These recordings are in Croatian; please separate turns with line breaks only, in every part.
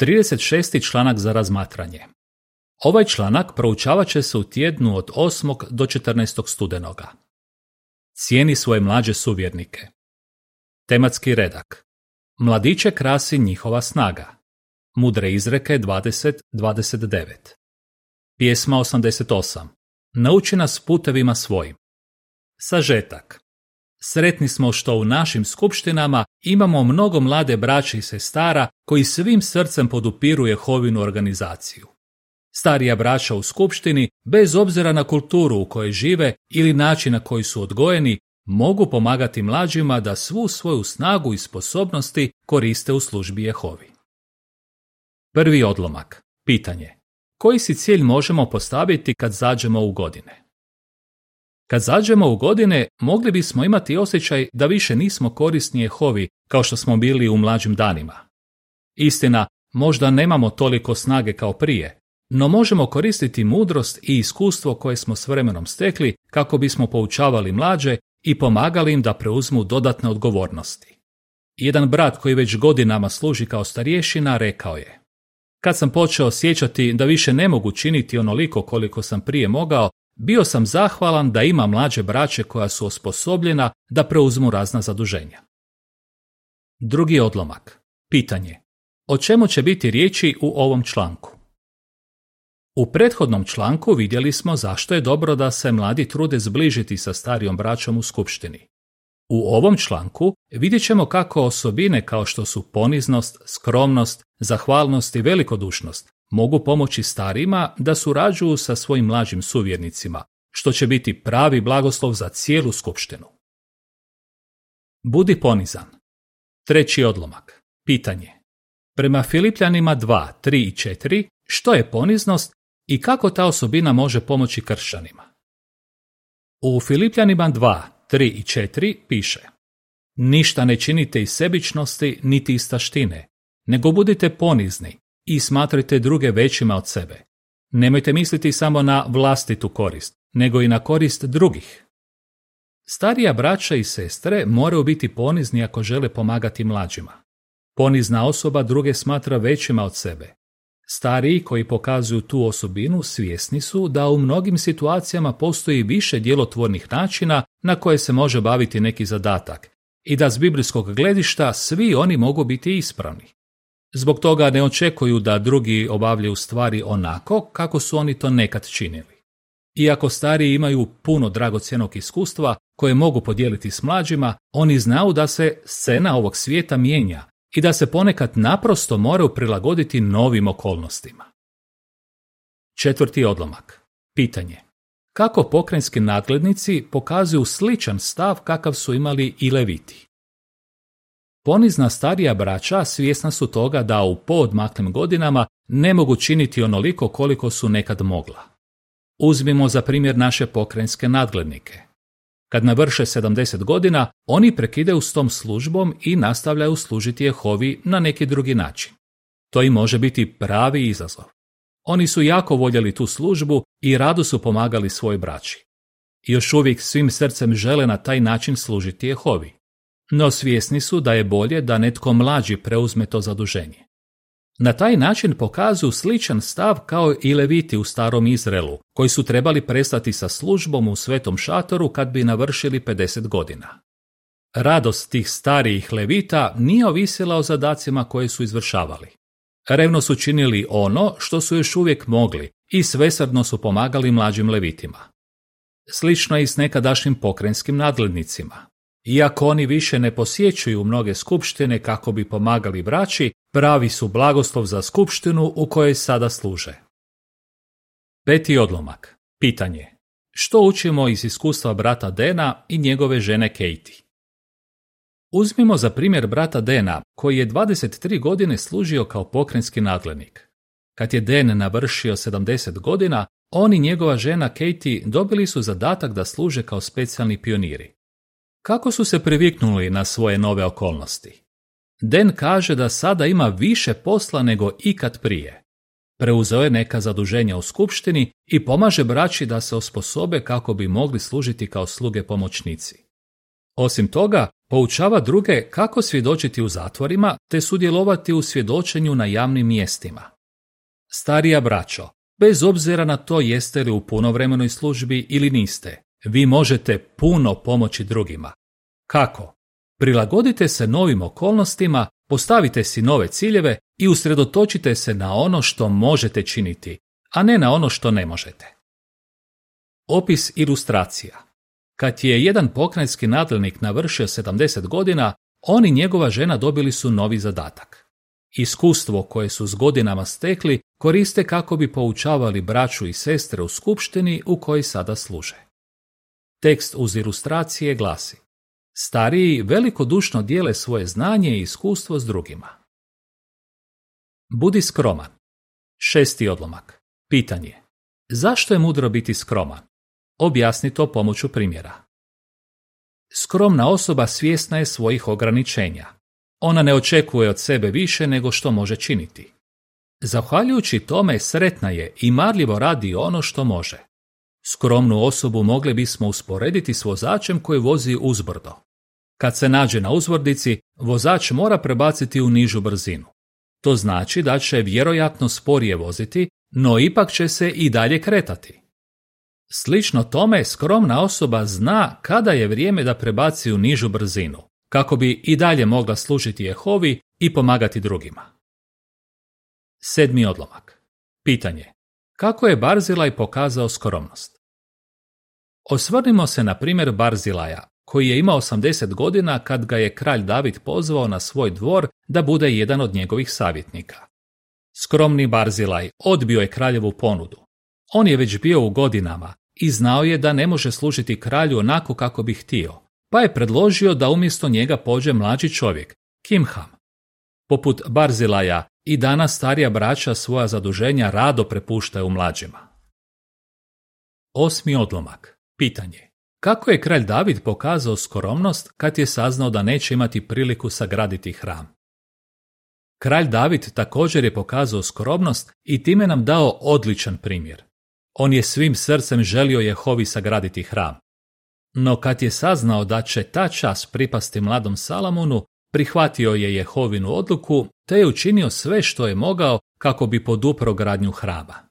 36. članak za razmatranje. Ovaj članak proučavat će se u tjednu od 8. do 14. studenoga. Cijeni svoje mlađe suvjernike. Tematski redak. Mladiće krasi njihova snaga. Mudre izreke 20.29. Pjesma 88. Nauči nas putevima svojim. Sažetak. Sretni smo što u našim skupštinama imamo mnogo mlade braće i sestara koji svim srcem podupiru Jehovinu organizaciju. Starija braća u skupštini, bez obzira na kulturu u kojoj žive ili način na koji su odgojeni, mogu pomagati mlađima da svu svoju snagu i sposobnosti koriste u službi Jehovi. Prvi odlomak. Pitanje. Koji si cilj možemo postaviti kad zađemo u godine? Kad zađemo u godine, mogli bismo imati osjećaj da više nismo korisni Jehovi kao što smo bili u mlađim danima. Istina, možda nemamo toliko snage kao prije, no možemo koristiti mudrost i iskustvo koje smo s vremenom stekli kako bismo poučavali mlađe i pomagali im da preuzmu dodatne odgovornosti. Jedan brat koji već godinama služi kao starješina rekao je Kad sam počeo osjećati da više ne mogu činiti onoliko koliko sam prije mogao, bio sam zahvalan da ima mlađe braće koja su osposobljena da preuzmu razna zaduženja. Drugi odlomak. Pitanje. O čemu će biti riječi u ovom članku? U prethodnom članku vidjeli smo zašto je dobro da se mladi trude zbližiti sa starijom braćom u skupštini. U ovom članku vidjet ćemo kako osobine kao što su poniznost, skromnost, zahvalnost i velikodušnost mogu pomoći starima da surađuju sa svojim mlađim suvjernicima, što će biti pravi blagoslov za cijelu skupštinu. Budi ponizan. Treći odlomak. Pitanje. Prema Filipljanima 2, 3 i 4, što je poniznost i kako ta osobina može pomoći kršćanima? U Filipljanima 2, 3 i 4 piše Ništa ne činite iz sebičnosti niti iz taštine, nego budite ponizni i smatrajte druge većima od sebe. Nemojte misliti samo na vlastitu korist, nego i na korist drugih. Starija braća i sestre moraju biti ponizni ako žele pomagati mlađima. Ponizna osoba druge smatra većima od sebe. Stariji koji pokazuju tu osobinu svjesni su da u mnogim situacijama postoji više djelotvornih načina na koje se može baviti neki zadatak i da s biblijskog gledišta svi oni mogu biti ispravni. Zbog toga ne očekuju da drugi obavljaju stvari onako kako su oni to nekad činili. Iako stariji imaju puno dragocjenog iskustva koje mogu podijeliti s mlađima, oni znaju da se scena ovog svijeta mijenja i da se ponekad naprosto moraju prilagoditi novim okolnostima. Četvrti odlomak. Pitanje. Kako pokrenjski nadglednici pokazuju sličan stav kakav su imali i leviti? Ponizna starija braća svjesna su toga da u poodmaklim godinama ne mogu činiti onoliko koliko su nekad mogla. Uzmimo za primjer naše pokrenjske nadglednike. Kad navrše 70 godina, oni prekidaju s tom službom i nastavljaju služiti Jehovi na neki drugi način. To im može biti pravi izazov. Oni su jako voljeli tu službu i rado su pomagali svoj braći. Još uvijek svim srcem žele na taj način služiti Jehovi no svjesni su da je bolje da netko mlađi preuzme to zaduženje. Na taj način pokazuju sličan stav kao i leviti u starom Izraelu, koji su trebali prestati sa službom u svetom šatoru kad bi navršili 50 godina. Radost tih starijih levita nije ovisila o zadacima koje su izvršavali. Revno su činili ono što su još uvijek mogli i svesrdno su pomagali mlađim levitima. Slično je i s nekadašnjim pokrenskim nadglednicima. Iako oni više ne posjećuju mnoge skupštine kako bi pomagali braći, pravi su blagoslov za skupštinu u kojoj sada služe. Peti odlomak. Pitanje. Što učimo iz iskustva brata Dena i njegove žene Katie? Uzmimo za primjer brata Dena, koji je 23 godine služio kao pokrenjski nadglednik. Kad je Den navršio 70 godina, on i njegova žena Katie dobili su zadatak da služe kao specijalni pioniri. Kako su se priviknuli na svoje nove okolnosti? Den kaže da sada ima više posla nego ikad prije. Preuzeo je neka zaduženja u skupštini i pomaže braći da se osposobe kako bi mogli služiti kao sluge pomoćnici. Osim toga, poučava druge kako svjedočiti u zatvorima te sudjelovati u svjedočenju na javnim mjestima. Starija braćo, bez obzira na to jeste li u punovremenoj službi ili niste, vi možete puno pomoći drugima. Kako? Prilagodite se novim okolnostima, postavite si nove ciljeve i usredotočite se na ono što možete činiti, a ne na ono što ne možete. Opis ilustracija Kad je jedan pokrajinski nadlenik navršio 70 godina, on i njegova žena dobili su novi zadatak. Iskustvo koje su s godinama stekli koriste kako bi poučavali braću i sestre u skupštini u kojoj sada služe. Tekst uz ilustracije glasi Stariji velikodušno dijele svoje znanje i iskustvo s drugima. Budi skroman. Šesti odlomak. Pitanje. Zašto je mudro biti skroman? Objasni to pomoću primjera. Skromna osoba svjesna je svojih ograničenja. Ona ne očekuje od sebe više nego što može činiti. Zahvaljujući tome sretna je i marljivo radi ono što može. Skromnu osobu mogli bismo usporediti s vozačem koji vozi uzbrdo. Kad se nađe na uzvordici, vozač mora prebaciti u nižu brzinu. To znači da će vjerojatno sporije voziti, no ipak će se i dalje kretati. Slično tome, skromna osoba zna kada je vrijeme da prebaci u nižu brzinu, kako bi i dalje mogla služiti Jehovi i pomagati drugima. Sedmi odlomak. Pitanje. Kako je Barzilaj pokazao skromnost? Osvrnimo se na primjer Barzilaja, koji je imao 80 godina kad ga je kralj David pozvao na svoj dvor da bude jedan od njegovih savjetnika. Skromni Barzilaj odbio je kraljevu ponudu. On je već bio u godinama i znao je da ne može služiti kralju onako kako bi htio, pa je predložio da umjesto njega pođe mlađi čovjek, Kimham. Poput Barzilaja i danas starija braća svoja zaduženja rado prepuštaju mlađima. Osmi odlomak. Pitanje. Kako je kralj David pokazao skromnost kad je saznao da neće imati priliku sagraditi hram? Kralj David također je pokazao skromnost i time nam dao odličan primjer. On je svim srcem želio Jehovi sagraditi hram. No kad je saznao da će ta čas pripasti mladom Salamunu, prihvatio je Jehovinu odluku te je učinio sve što je mogao kako bi podupro gradnju hrama.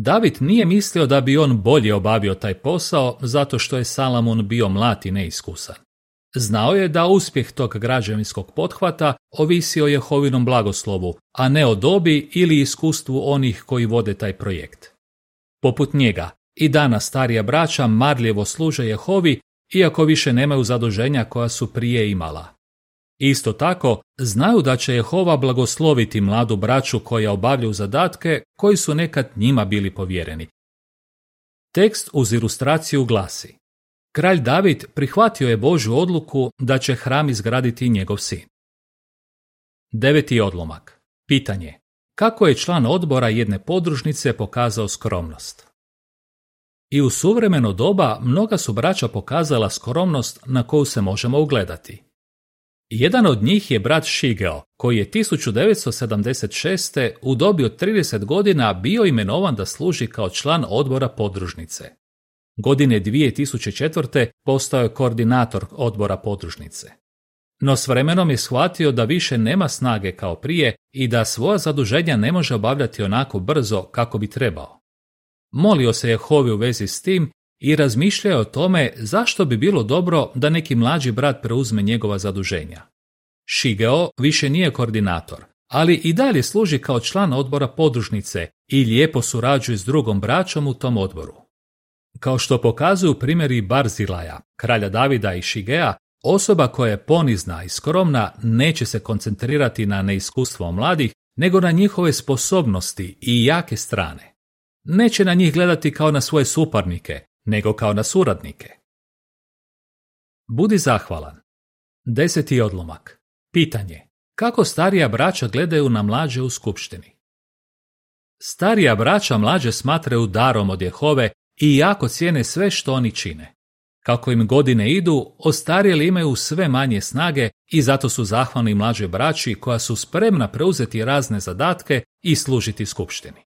David nije mislio da bi on bolje obavio taj posao zato što je Salamun bio mlad i neiskusan. Znao je da uspjeh tog građevinskog pothvata ovisi o Jehovinom blagoslovu, a ne o dobi ili iskustvu onih koji vode taj projekt. Poput njega, i danas starija braća marljivo služe Jehovi, iako više nemaju zaduženja koja su prije imala. Isto tako, znaju da će Jehova blagosloviti mladu braću koja obavljaju zadatke koji su nekad njima bili povjereni. Tekst uz ilustraciju glasi Kralj David prihvatio je Božju odluku da će hram izgraditi njegov sin. Deveti odlomak. Pitanje. Kako je član odbora jedne podružnice pokazao skromnost? I u suvremeno doba mnoga su braća pokazala skromnost na koju se možemo ugledati. Jedan od njih je brat Shigeo, koji je 1976. u dobi od 30 godina bio imenovan da služi kao član odbora podružnice. Godine 2004. postao je koordinator odbora podružnice. No s vremenom je shvatio da više nema snage kao prije i da svoja zaduženja ne može obavljati onako brzo kako bi trebao. Molio se Jehovi u vezi s tim i razmišljao o tome zašto bi bilo dobro da neki mlađi brat preuzme njegova zaduženja. Shigeo više nije koordinator, ali i dalje služi kao član odbora podružnice i lijepo surađuje s drugom braćom u tom odboru. Kao što pokazuju primjeri Barzilaja, kralja Davida i Shigea, osoba koja je ponizna i skromna neće se koncentrirati na neiskustvo mladih, nego na njihove sposobnosti i jake strane. Neće na njih gledati kao na svoje suparnike, nego kao na suradnike. Budi zahvalan. Deseti odlomak. Pitanje. Kako starija braća gledaju na mlađe u skupštini? Starija braća mlađe smatraju darom od Jehove i jako cijene sve što oni čine. Kako im godine idu, ostarjeli imaju sve manje snage i zato su zahvalni mlađoj braći koja su spremna preuzeti razne zadatke i služiti skupštini.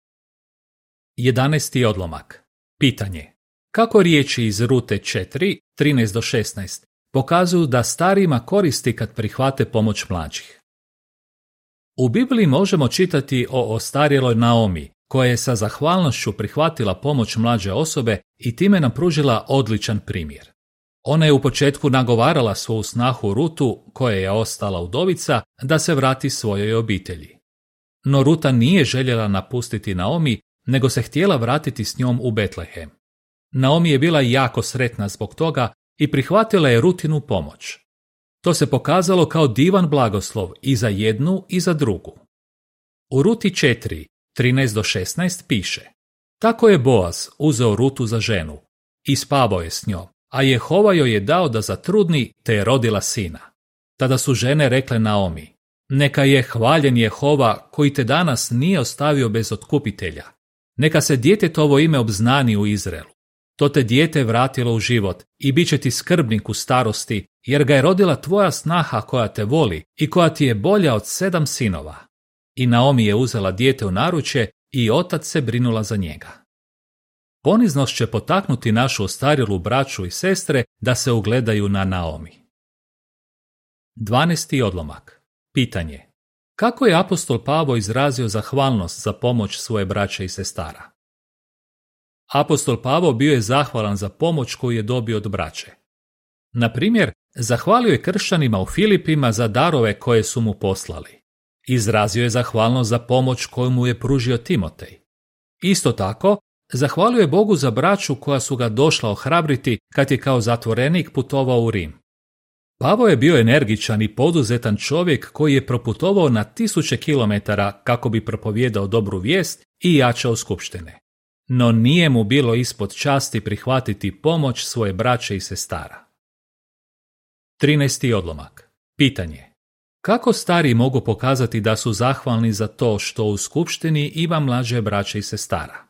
11. odlomak. Pitanje. Kako riječi iz rute 4, 13 do 16 pokazuju da starima koristi kad prihvate pomoć mlađih. U Bibliji možemo čitati o ostarjeloj Naomi, koja je sa zahvalnošću prihvatila pomoć mlađe osobe i time nam pružila odličan primjer. Ona je u početku nagovarala svoju snahu Rutu, koja je ostala udovica, da se vrati svojoj obitelji. No Ruta nije željela napustiti Naomi, nego se htjela vratiti s njom u Betlehem. Naomi je bila jako sretna zbog toga i prihvatila je Rutinu pomoć. To se pokazalo kao divan blagoslov i za jednu i za drugu. U Ruti 4, 13 do 16 piše Tako je Boaz uzeo Rutu za ženu i spavao je s njom, a Jehova joj je dao da zatrudni te je rodila sina. Tada su žene rekle Naomi, neka je hvaljen Jehova koji te danas nije ostavio bez otkupitelja. Neka se djetetovo ime obznani u Izraelu. To te dijete vratilo u život i bit će ti skrbnik u starosti, jer ga je rodila tvoja snaha koja te voli i koja ti je bolja od sedam sinova. I Naomi je uzela dijete u naručje i otac se brinula za njega. Poniznost će potaknuti našu ostarilu braću i sestre da se ugledaju na Naomi. 12. odlomak. Pitanje. Kako je apostol Pavo izrazio zahvalnost za pomoć svoje braće i sestara? Apostol Pavo bio je zahvalan za pomoć koju je dobio od braće. Na primjer, zahvalio je kršćanima u Filipima za darove koje su mu poslali. Izrazio je zahvalnost za pomoć koju mu je pružio Timotej. Isto tako, zahvalio je Bogu za braću koja su ga došla ohrabriti kad je kao zatvorenik putovao u Rim. Pavo je bio energičan i poduzetan čovjek koji je proputovao na tisuće kilometara kako bi propovjedao dobru vijest i jačao skupštine. No nije mu bilo ispod časti prihvatiti pomoć svoje braće i sestara. 13. odlomak. Pitanje. Kako stari mogu pokazati da su zahvalni za to što u skupštini ima mlađe braće i sestara?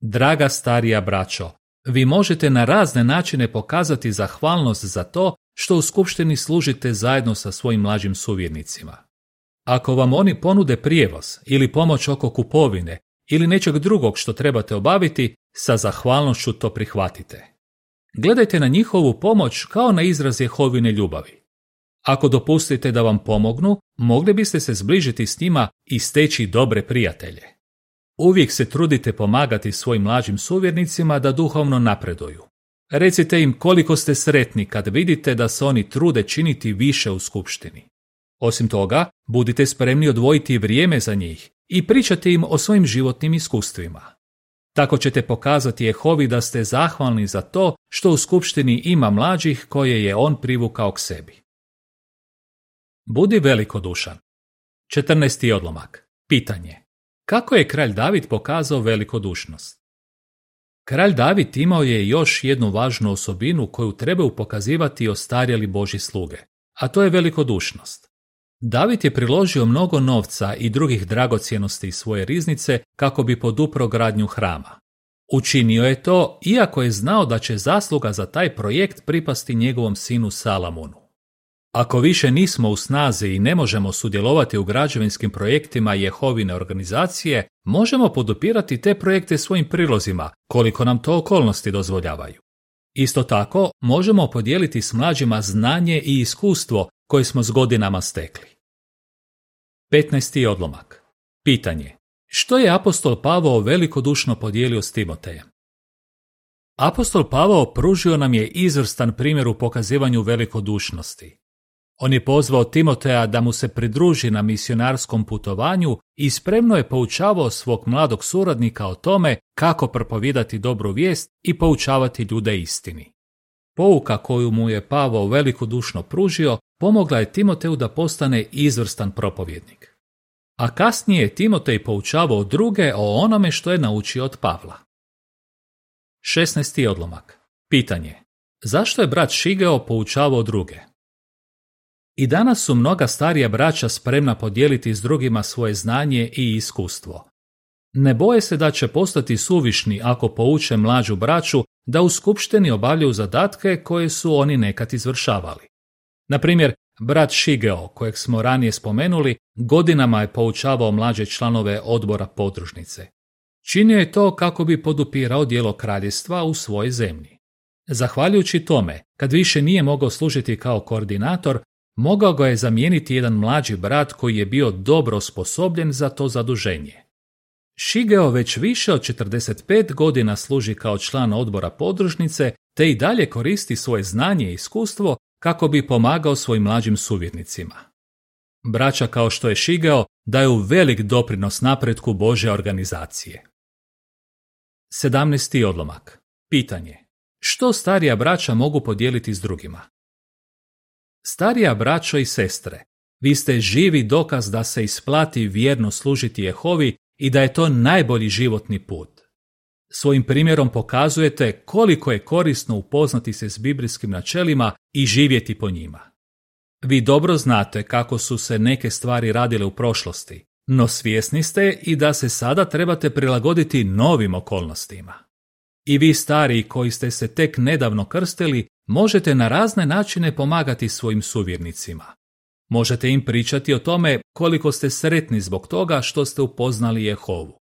Draga starija braćo, vi možete na razne načine pokazati zahvalnost za to što u skupštini služite zajedno sa svojim mlađim suvjernicima. Ako vam oni ponude prijevoz ili pomoć oko kupovine ili nečeg drugog što trebate obaviti, sa zahvalnošću to prihvatite. Gledajte na njihovu pomoć kao na izraz Jehovine ljubavi. Ako dopustite da vam pomognu, mogli biste se zbližiti s njima i steći dobre prijatelje. Uvijek se trudite pomagati svojim mlađim suvjernicima da duhovno napreduju. Recite im koliko ste sretni kad vidite da se oni trude činiti više u skupštini. Osim toga, budite spremni odvojiti vrijeme za njih i pričati im o svojim životnim iskustvima. Tako ćete pokazati Jehovi da ste zahvalni za to što u skupštini ima mlađih koje je on privukao k sebi. Budi velikodušan. 14. odlomak. Pitanje. Kako je kralj David pokazao velikodušnost? Kralj David imao je još jednu važnu osobinu koju trebaju pokazivati ostarjeli Boži sluge, a to je velikodušnost. David je priložio mnogo novca i drugih dragocjenosti iz svoje riznice kako bi podupro gradnju hrama. Učinio je to iako je znao da će zasluga za taj projekt pripasti njegovom sinu Salamunu. Ako više nismo u snazi i ne možemo sudjelovati u građevinskim projektima Jehovine organizacije, možemo podupirati te projekte svojim prilozima, koliko nam to okolnosti dozvoljavaju. Isto tako, možemo podijeliti s mlađima znanje i iskustvo koje smo s godinama stekli. 15. odlomak. Pitanje. Što je apostol Pavao velikodušno podijelio s Timotejem? Apostol Pavao pružio nam je izvrstan primjer u pokazivanju velikodušnosti. On je pozvao Timoteja da mu se pridruži na misionarskom putovanju i spremno je poučavao svog mladog suradnika o tome kako propovidati dobru vijest i poučavati ljude istini. Pouka koju mu je Pavao velikodušno pružio pomogla je Timoteju da postane izvrstan propovjednik. A kasnije je Timotej poučavao druge o onome što je naučio od Pavla. 16. odlomak. Pitanje. Zašto je brat Šigeo poučavao druge? I danas su mnoga starija braća spremna podijeliti s drugima svoje znanje i iskustvo. Ne boje se da će postati suvišni ako pouče mlađu braću da u skupštini obavljaju zadatke koje su oni nekad izvršavali. Na primjer, brat Shigeo, kojeg smo ranije spomenuli, godinama je poučavao mlađe članove odbora podružnice. Činio je to kako bi podupirao dijelo kraljestva u svojoj zemlji. Zahvaljujući tome, kad više nije mogao služiti kao koordinator, mogao ga je zamijeniti jedan mlađi brat koji je bio dobro osposobljen za to zaduženje. Shigeo već više od 45 godina služi kao član odbora podružnice te i dalje koristi svoje znanje i iskustvo kako bi pomagao svojim mlađim suvjetnicima. Braća kao što je Shigeo daju velik doprinos napretku Bože organizacije. 17. odlomak. Pitanje. Što starija braća mogu podijeliti s drugima? Starija braćo i sestre, vi ste živi dokaz da se isplati vjerno služiti Jehovi i da je to najbolji životni put. Svojim primjerom pokazujete koliko je korisno upoznati se s biblijskim načelima i živjeti po njima. Vi dobro znate kako su se neke stvari radile u prošlosti, no svjesni ste i da se sada trebate prilagoditi novim okolnostima. I vi stari koji ste se tek nedavno krstili, možete na razne načine pomagati svojim suvjernicima. Možete im pričati o tome koliko ste sretni zbog toga što ste upoznali Jehovu.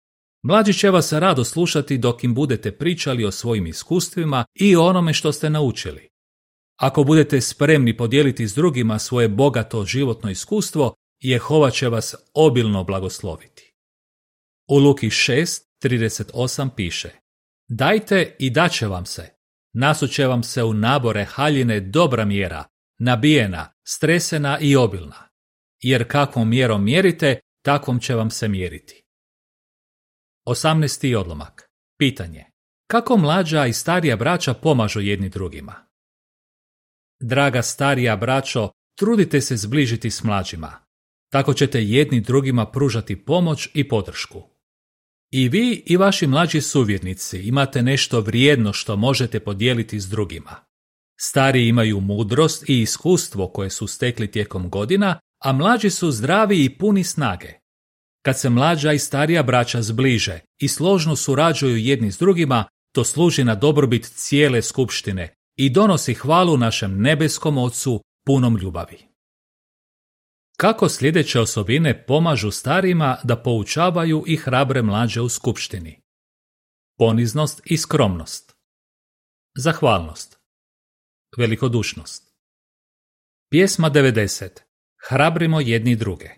Mlađi će vas rado slušati dok im budete pričali o svojim iskustvima i onome što ste naučili. Ako budete spremni podijeliti s drugima svoje bogato životno iskustvo, Jehova će vas obilno blagosloviti. U Luki 6.38 piše Dajte i daće vam se. Nasuće vam se u nabore haljine dobra mjera, nabijena, stresena i obilna. Jer kakvom mjerom mjerite, takvom će vam se mjeriti. 18. odlomak. Pitanje. Kako mlađa i starija braća pomažu jedni drugima? Draga starija braćo, trudite se zbližiti s mlađima. Tako ćete jedni drugima pružati pomoć i podršku. I vi i vaši mlađi suvjetnici imate nešto vrijedno što možete podijeliti s drugima. Stari imaju mudrost i iskustvo koje su stekli tijekom godina, a mlađi su zdravi i puni snage. Kad se mlađa i starija braća zbliže i složno surađuju jedni s drugima, to služi na dobrobit cijele skupštine i donosi hvalu našem nebeskom Ocu punom ljubavi. Kako sljedeće osobine pomažu starima da poučavaju i hrabre mlađe u skupštini? Poniznost i skromnost. Zahvalnost. Velikodušnost. Pjesma 90. Hrabrimo jedni druge.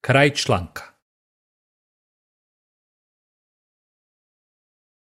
Kraj članka.